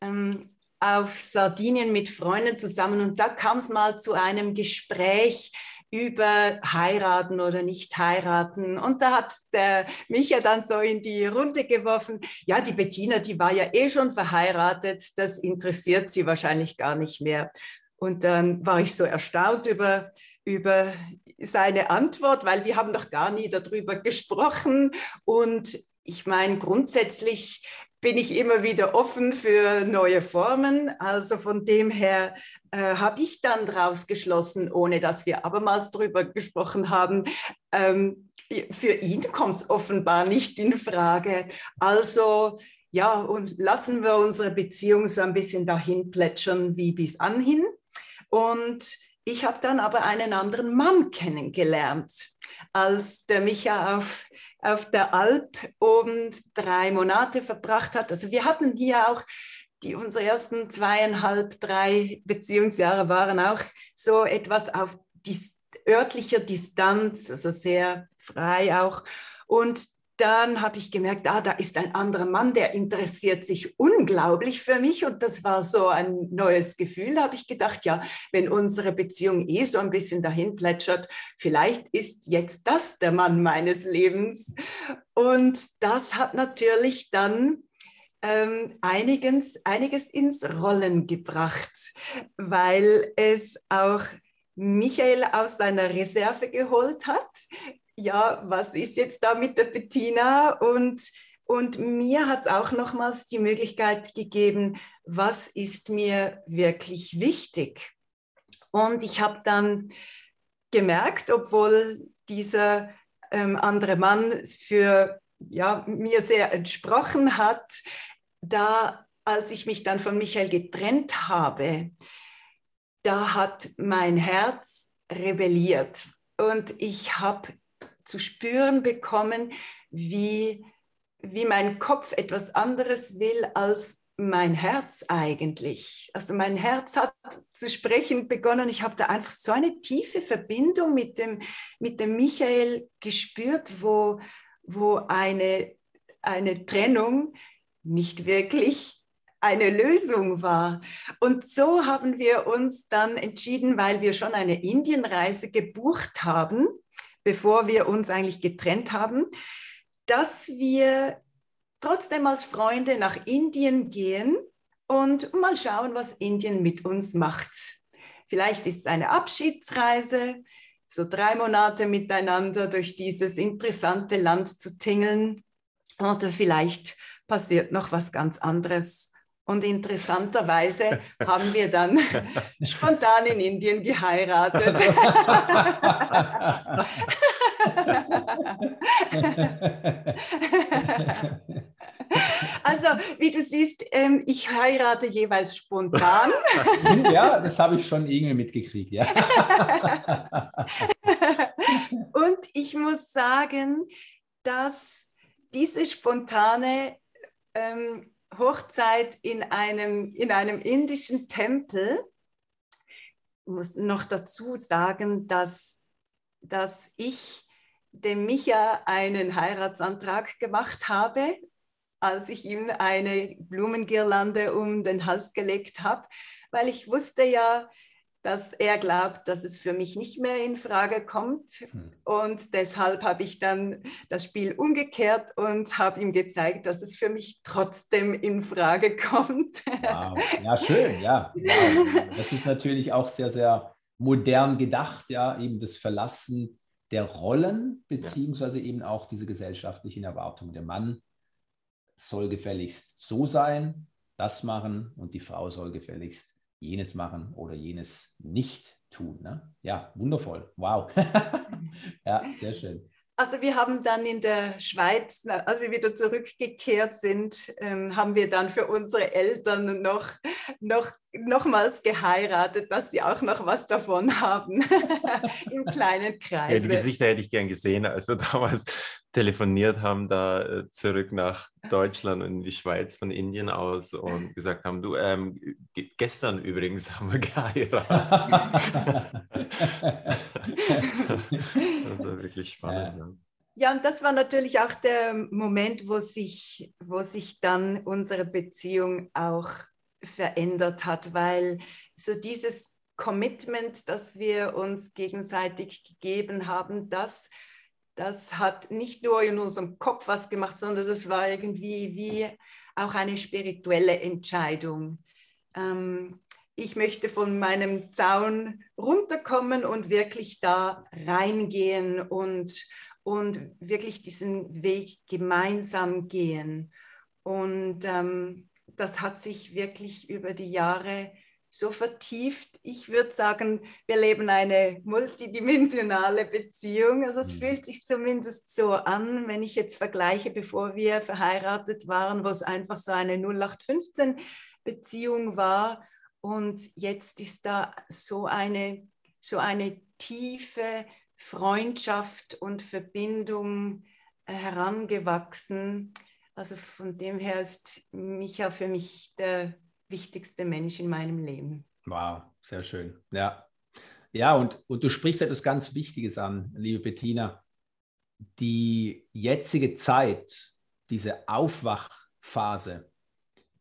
ähm, auf Sardinien mit Freunden zusammen und da kam es mal zu einem Gespräch über heiraten oder nicht heiraten. Und da hat der Micha dann so in die Runde geworfen, ja, die Bettina, die war ja eh schon verheiratet, das interessiert sie wahrscheinlich gar nicht mehr. Und dann war ich so erstaunt über, über seine Antwort, weil wir haben noch gar nie darüber gesprochen. Und ich meine, grundsätzlich bin ich immer wieder offen für neue Formen. Also von dem her äh, habe ich dann daraus geschlossen, ohne dass wir abermals darüber gesprochen haben, ähm, für ihn kommt es offenbar nicht in Frage. Also ja, und lassen wir unsere Beziehung so ein bisschen dahin plätschern wie bis anhin. Und ich habe dann aber einen anderen Mann kennengelernt, als der Micha auf, auf der Alp oben drei Monate verbracht hat. Also wir hatten hier auch die unsere ersten zweieinhalb, drei Beziehungsjahre waren auch so etwas auf dis örtlicher Distanz, also sehr frei auch. Und dann habe ich gemerkt, ah, da ist ein anderer Mann, der interessiert sich unglaublich für mich. Und das war so ein neues Gefühl. Da habe ich gedacht, ja, wenn unsere Beziehung eh so ein bisschen dahin plätschert, vielleicht ist jetzt das der Mann meines Lebens. Und das hat natürlich dann ähm, einiges, einiges ins Rollen gebracht, weil es auch Michael aus seiner Reserve geholt hat ja, was ist jetzt da mit der Bettina? Und, und mir hat es auch nochmals die Möglichkeit gegeben, was ist mir wirklich wichtig? Und ich habe dann gemerkt, obwohl dieser ähm, andere Mann für ja, mir sehr entsprochen hat, da als ich mich dann von Michael getrennt habe, da hat mein Herz rebelliert und ich habe zu spüren bekommen, wie, wie mein Kopf etwas anderes will als mein Herz eigentlich. Also mein Herz hat zu sprechen begonnen. Ich habe da einfach so eine tiefe Verbindung mit dem, mit dem Michael gespürt, wo, wo eine, eine Trennung nicht wirklich eine Lösung war. Und so haben wir uns dann entschieden, weil wir schon eine Indienreise gebucht haben, bevor wir uns eigentlich getrennt haben, dass wir trotzdem als Freunde nach Indien gehen und mal schauen, was Indien mit uns macht. Vielleicht ist es eine Abschiedsreise, so drei Monate miteinander durch dieses interessante Land zu tingeln. Oder vielleicht passiert noch was ganz anderes. Und interessanterweise haben wir dann spontan in Indien geheiratet. also, wie du siehst, ähm, ich heirate jeweils spontan. ja, das habe ich schon irgendwie mitgekriegt, ja. Und ich muss sagen, dass diese spontane ähm, Hochzeit in einem, in einem indischen Tempel, ich muss noch dazu sagen, dass, dass ich dem Micha einen Heiratsantrag gemacht habe, als ich ihm eine Blumengirlande um den Hals gelegt habe, weil ich wusste ja, dass er glaubt, dass es für mich nicht mehr in Frage kommt. Hm. Und deshalb habe ich dann das Spiel umgekehrt und habe ihm gezeigt, dass es für mich trotzdem in Frage kommt. Wow. Ja, schön, ja. Wow. Das ist natürlich auch sehr, sehr modern gedacht, ja, eben das Verlassen der Rollen, beziehungsweise eben auch diese gesellschaftlichen Erwartungen. Der Mann soll gefälligst so sein, das machen und die Frau soll gefälligst jenes machen oder jenes nicht tun. Ne? Ja, wundervoll. Wow. ja, sehr schön. Also wir haben dann in der Schweiz, als wir wieder zurückgekehrt sind, ähm, haben wir dann für unsere Eltern noch, noch, nochmals geheiratet, dass sie auch noch was davon haben im kleinen Kreis. Ja, die Gesichter hätte ich gern gesehen, als wir damals telefoniert haben, da äh, zurück nach Deutschland und in die Schweiz von Indien aus und gesagt haben, du, ähm, gestern übrigens haben wir geheiratet. das war wirklich spannend. Ja. Ja, und das war natürlich auch der Moment, wo sich, wo sich dann unsere Beziehung auch verändert hat, weil so dieses Commitment, das wir uns gegenseitig gegeben haben, das das hat nicht nur in unserem Kopf was gemacht, sondern das war irgendwie wie auch eine spirituelle Entscheidung. Ähm, ich möchte von meinem Zaun runterkommen und wirklich da reingehen und, und wirklich diesen Weg gemeinsam gehen. Und ähm, das hat sich wirklich über die Jahre so vertieft. Ich würde sagen, wir leben eine multidimensionale Beziehung. Also es mhm. fühlt sich zumindest so an, wenn ich jetzt vergleiche, bevor wir verheiratet waren, wo es einfach so eine 0815 Beziehung war. Und jetzt ist da so eine, so eine tiefe Freundschaft und Verbindung äh, herangewachsen. Also von dem her ist Micha für mich der wichtigste Mensch in meinem Leben. Wow, sehr schön. Ja, ja und, und du sprichst etwas ganz Wichtiges an, liebe Bettina. Die jetzige Zeit, diese Aufwachphase,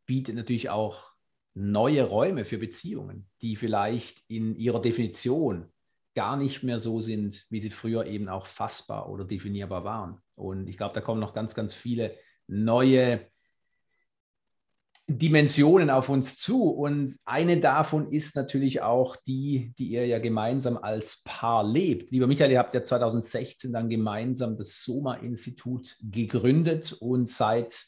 bietet natürlich auch neue Räume für Beziehungen, die vielleicht in ihrer Definition gar nicht mehr so sind, wie sie früher eben auch fassbar oder definierbar waren. Und ich glaube, da kommen noch ganz, ganz viele neue Dimensionen auf uns zu. Und eine davon ist natürlich auch die, die ihr ja gemeinsam als Paar lebt. Lieber Michael, ihr habt ja 2016 dann gemeinsam das Soma-Institut gegründet und seid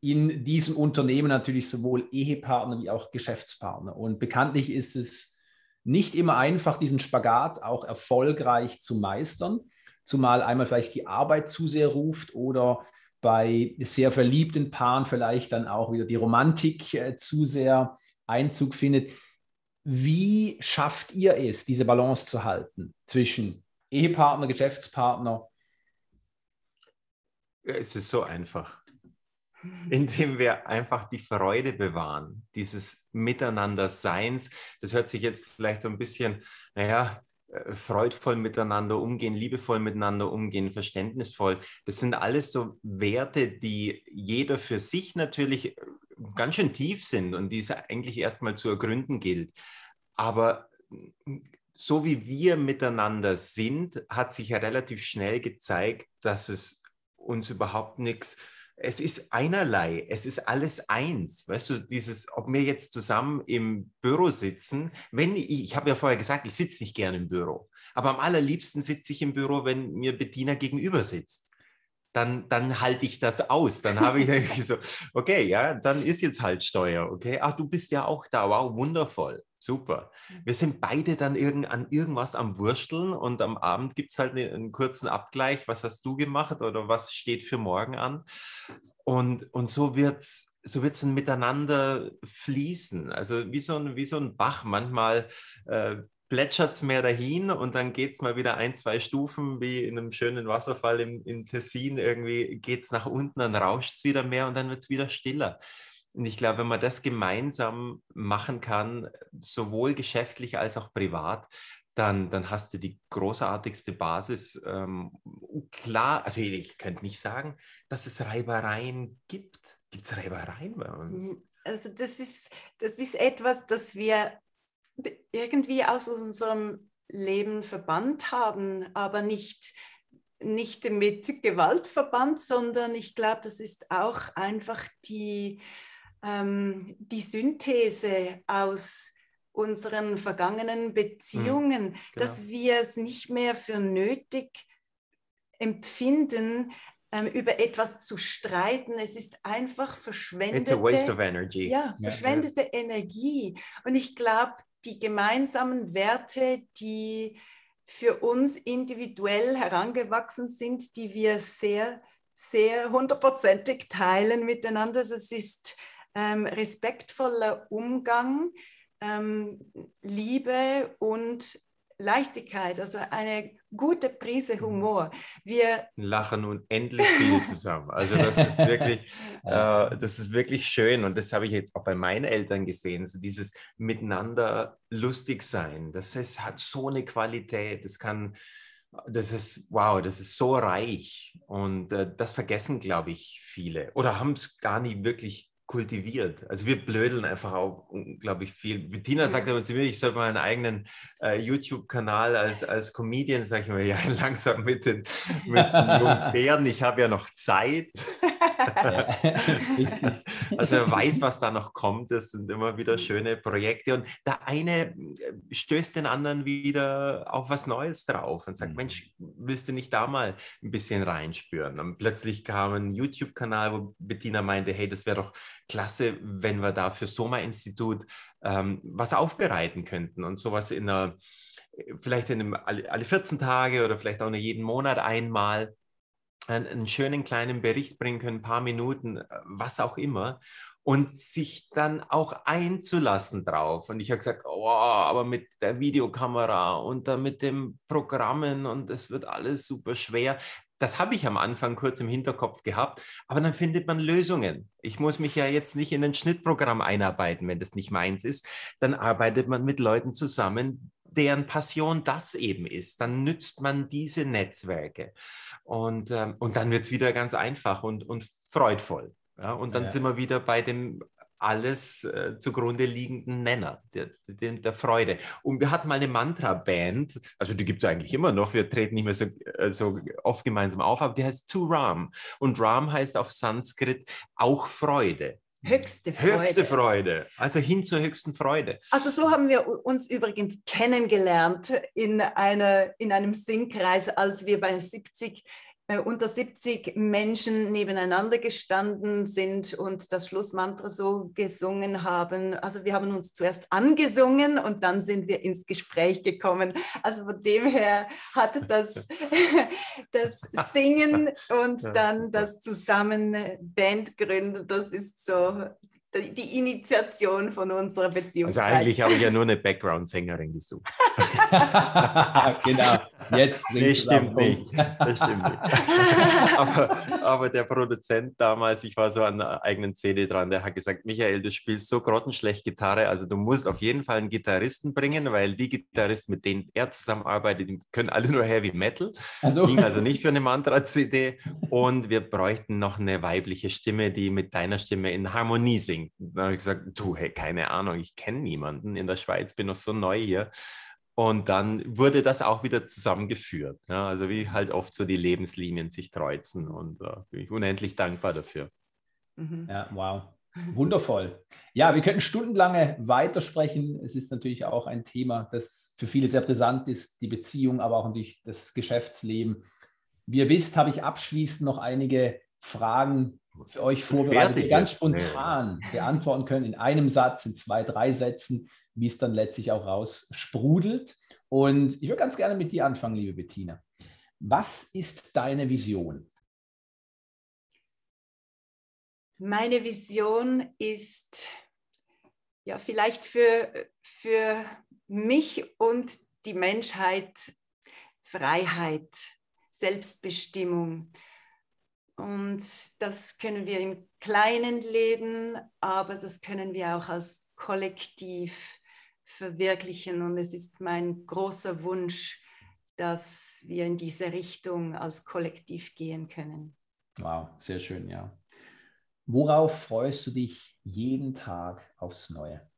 in diesem Unternehmen natürlich sowohl Ehepartner wie auch Geschäftspartner. Und bekanntlich ist es nicht immer einfach, diesen Spagat auch erfolgreich zu meistern, zumal einmal vielleicht die Arbeit zu sehr ruft oder bei sehr verliebten Paaren vielleicht dann auch wieder die Romantik äh, zu sehr Einzug findet. Wie schafft ihr es, diese Balance zu halten zwischen Ehepartner, Geschäftspartner? Es ist so einfach, indem wir einfach die Freude bewahren, dieses Miteinanderseins. Das hört sich jetzt vielleicht so ein bisschen, naja, freudvoll miteinander umgehen, liebevoll miteinander umgehen, verständnisvoll. Das sind alles so Werte, die jeder für sich natürlich äh, ganz schön tief sind und die es eigentlich erstmal zu ergründen gilt. Aber so wie wir miteinander sind, hat sich ja relativ schnell gezeigt, dass es uns überhaupt nichts, es ist einerlei, es ist alles eins. Weißt du, dieses, ob wir jetzt zusammen im Büro sitzen, wenn ich, ich habe ja vorher gesagt, ich sitze nicht gerne im Büro, aber am allerliebsten sitze ich im Büro, wenn mir Bettina gegenüber sitzt dann, dann halte ich das aus. Dann habe ich so, okay, ja, dann ist jetzt halt Steuer, okay. Ach, du bist ja auch da, wow, wundervoll, super. Wir sind beide dann irgend, an irgendwas am Wursteln und am Abend gibt es halt eine, einen kurzen Abgleich, was hast du gemacht oder was steht für morgen an. Und, und so wird es so wird's ein Miteinander fließen. Also wie so ein, wie so ein Bach. Manchmal äh, plätschert es mehr dahin und dann geht es mal wieder ein, zwei Stufen wie in einem schönen Wasserfall im, im Tessin. Irgendwie geht es nach unten, dann rauscht es wieder mehr und dann wird es wieder stiller. Und ich glaube, wenn man das gemeinsam machen kann, sowohl geschäftlich als auch privat, dann, dann hast du die großartigste Basis. Ähm, klar, also ich könnte nicht sagen, dass es Reibereien gibt. Gibt es Reibereien bei uns? Also das ist, das ist etwas, das wir irgendwie aus unserem Leben verbannt haben, aber nicht, nicht mit Gewalt verbannt, sondern ich glaube, das ist auch einfach die, ähm, die Synthese aus unseren vergangenen Beziehungen, mhm, genau. dass wir es nicht mehr für nötig empfinden, ähm, über etwas zu streiten. Es ist einfach verschwendete, Ja, verschwendete yeah, Energie. Und ich glaube, die gemeinsamen Werte, die für uns individuell herangewachsen sind, die wir sehr, sehr hundertprozentig teilen miteinander. Es ist ähm, respektvoller Umgang, ähm, Liebe und Leichtigkeit, also eine gute Prise mhm. Humor. Wir lachen unendlich viel zusammen. Also das ist wirklich, äh, das ist wirklich schön und das habe ich jetzt auch bei meinen Eltern gesehen. So dieses Miteinander lustig sein, das ist, hat so eine Qualität. Das kann, das ist wow, das ist so reich und äh, das vergessen, glaube ich, viele oder haben es gar nicht wirklich kultiviert. Also wir blödeln einfach auch unglaublich viel. Bettina sagt aber zu mir, ich soll mal einen eigenen äh, YouTube-Kanal als, als Comedian, sage ich mal, ja, langsam mit den, mit den jungen Pferden, ich habe ja noch Zeit. also er weiß, was da noch kommt. Das sind immer wieder schöne Projekte. Und der eine äh, stößt den anderen wieder auf was Neues drauf und sagt, mhm. Mensch, willst du nicht da mal ein bisschen reinspüren? Und plötzlich kam ein YouTube-Kanal, wo Bettina meinte, hey, das wäre doch klasse, wenn wir da für Soma-Institut ähm, was aufbereiten könnten und sowas in einer, vielleicht in einem, alle 14 Tage oder vielleicht auch nur jeden Monat einmal einen schönen kleinen Bericht bringen können, ein paar Minuten, was auch immer. Und sich dann auch einzulassen drauf. Und ich habe gesagt, oh, aber mit der Videokamera und dann mit den Programmen und es wird alles super schwer das habe ich am Anfang kurz im Hinterkopf gehabt, aber dann findet man Lösungen. Ich muss mich ja jetzt nicht in ein Schnittprogramm einarbeiten, wenn das nicht meins ist. Dann arbeitet man mit Leuten zusammen, deren Passion das eben ist. Dann nützt man diese Netzwerke. Und, ähm, und dann wird es wieder ganz einfach und, und freudvoll. Ja, und dann ja. sind wir wieder bei dem alles äh, zugrunde liegenden Nenner, der, der, der, Freude. Und wir hatten mal eine Mantra-Band, also die gibt es eigentlich immer noch, wir treten nicht mehr so, äh, so oft gemeinsam auf, aber die heißt To Ram. Und Ram heißt auf Sanskrit auch Freude. Höchste Freude. Höchste Freude. Also hin zur höchsten Freude. Also so haben wir uns übrigens kennengelernt in, einer, in einem Singkreis, als wir bei 70 äh, unter 70 Menschen nebeneinander gestanden sind und das Schlussmantra so gesungen haben. Also wir haben uns zuerst angesungen und dann sind wir ins Gespräch gekommen. Also von dem her hat das, das Singen und dann das Zusammen Band gründen, das ist so die Initiation von unserer Beziehung. Also eigentlich habe ich ja nur eine Background-Sängerin gesucht. genau, jetzt das stimmt nicht. Das stimmt nicht. aber, aber, der Produzent damals, ich war so an einer eigenen CD dran, der hat gesagt, Michael, du spielst so grottenschlecht Gitarre, also du musst auf jeden Fall einen Gitarristen bringen, weil die Gitarristen, mit denen er zusammenarbeitet, die können alle nur Heavy Metal. Also. Ging also nicht für eine Mantra-CD. Und wir bräuchten noch eine weibliche Stimme, die mit deiner Stimme in Harmonie singt. Und dann habe ich gesagt, du, hey, keine Ahnung, ich kenne niemanden in der Schweiz, bin noch so neu hier. Und dann wurde das auch wieder zusammengeführt. Ja, also wie halt oft so die Lebenslinien sich kreuzen und äh, bin ich unendlich dankbar dafür. Mhm. Ja, wow. Wundervoll. Ja, wir könnten stundenlange weitersprechen. Es ist natürlich auch ein Thema, das für viele sehr brisant ist, die Beziehung, aber auch natürlich das Geschäftsleben. Wie ihr wisst, habe ich abschließend noch einige Fragen für euch vorbereitet, die ganz spontan beantworten können in einem Satz, in zwei, drei Sätzen, wie es dann letztlich auch raus sprudelt. Und ich würde ganz gerne mit dir anfangen, liebe Bettina. Was ist deine Vision? Meine Vision ist ja vielleicht für, für mich und die Menschheit Freiheit, Selbstbestimmung. Und das können wir im Kleinen leben, aber das können wir auch als Kollektiv verwirklichen. Und es ist mein großer Wunsch, dass wir in diese Richtung als Kollektiv gehen können. Wow, sehr schön, ja. Worauf freust du dich jeden Tag aufs Neue?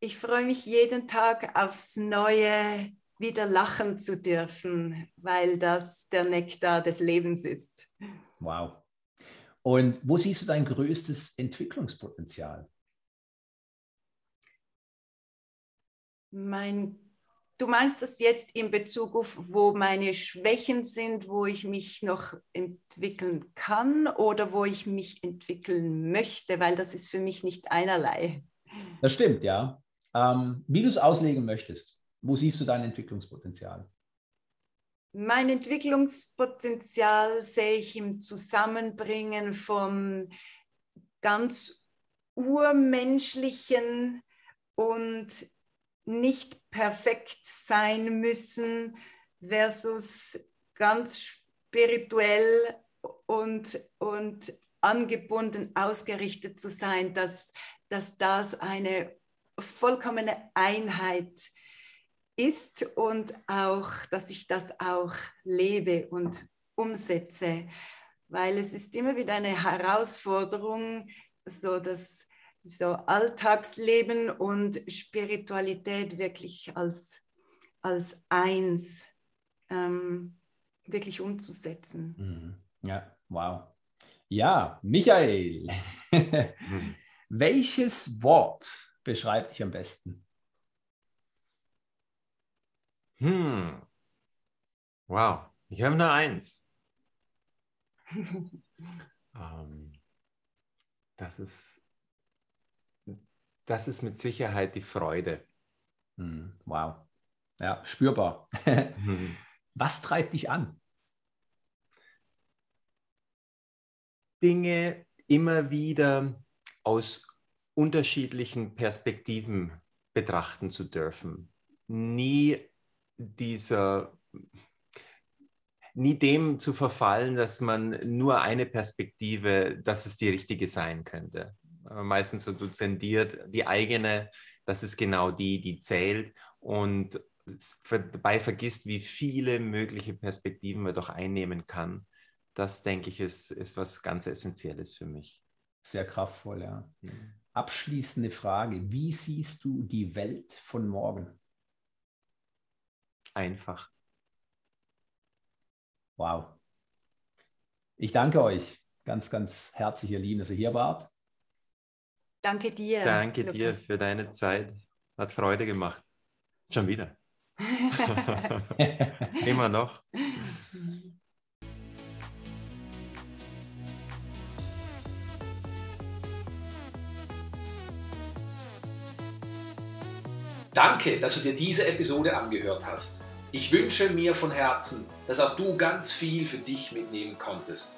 Ich freue mich jeden Tag aufs Neue, wieder lachen zu dürfen, weil das der Nektar des Lebens ist. Wow. Und wo siehst du dein größtes Entwicklungspotenzial? Mein, du meinst das jetzt in Bezug auf, wo meine Schwächen sind, wo ich mich noch entwickeln kann oder wo ich mich entwickeln möchte, weil das ist für mich nicht einerlei. Das stimmt, ja. Ähm, wie du es auslegen möchtest. Wo siehst du dein Entwicklungspotenzial? Mein Entwicklungspotenzial sehe ich im Zusammenbringen von ganz urmenschlichen und nicht perfekt sein müssen versus ganz spirituell und, und angebunden ausgerichtet zu sein, dass, dass das eine vollkommene Einheit ist und auch, dass ich das auch lebe und umsetze, weil es ist immer wieder eine Herausforderung, so das so Alltagsleben und Spiritualität wirklich als, als eins ähm, wirklich umzusetzen. Mhm. Ja, wow. Ja, Michael, mhm. welches Wort beschreibt dich am besten? Hm. Wow, ich habe nur eins. ähm, das, ist, das ist mit Sicherheit die Freude. Hm. Wow. Ja, spürbar. hm. Was treibt dich an? Dinge immer wieder aus unterschiedlichen Perspektiven betrachten zu dürfen. Nie dieser, nie dem zu verfallen, dass man nur eine Perspektive, dass es die richtige sein könnte. Meistens so tendiert die eigene, das ist genau die, die zählt und dabei vergisst, wie viele mögliche Perspektiven man doch einnehmen kann. Das, denke ich, ist, ist was ganz Essentielles für mich. Sehr kraftvoll, ja. Mhm abschließende Frage. Wie siehst du die Welt von morgen? Einfach. Wow. Ich danke euch ganz, ganz herzlich, ihr Lieben, dass ihr hier wart. Danke dir. Danke Lukas. dir für deine Zeit. Hat Freude gemacht. Schon wieder. Immer noch. Danke, dass du dir diese Episode angehört hast. Ich wünsche mir von Herzen, dass auch du ganz viel für dich mitnehmen konntest.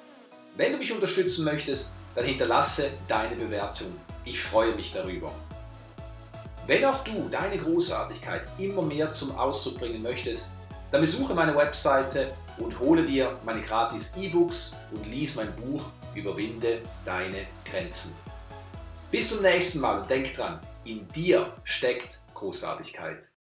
Wenn du mich unterstützen möchtest, dann hinterlasse deine Bewertung. Ich freue mich darüber. Wenn auch du deine Großartigkeit immer mehr zum Ausdruck bringen möchtest, dann besuche meine Webseite und hole dir meine gratis E-Books und lies mein Buch Überwinde deine Grenzen. Bis zum nächsten Mal und denk dran, in dir steckt Großartigkeit.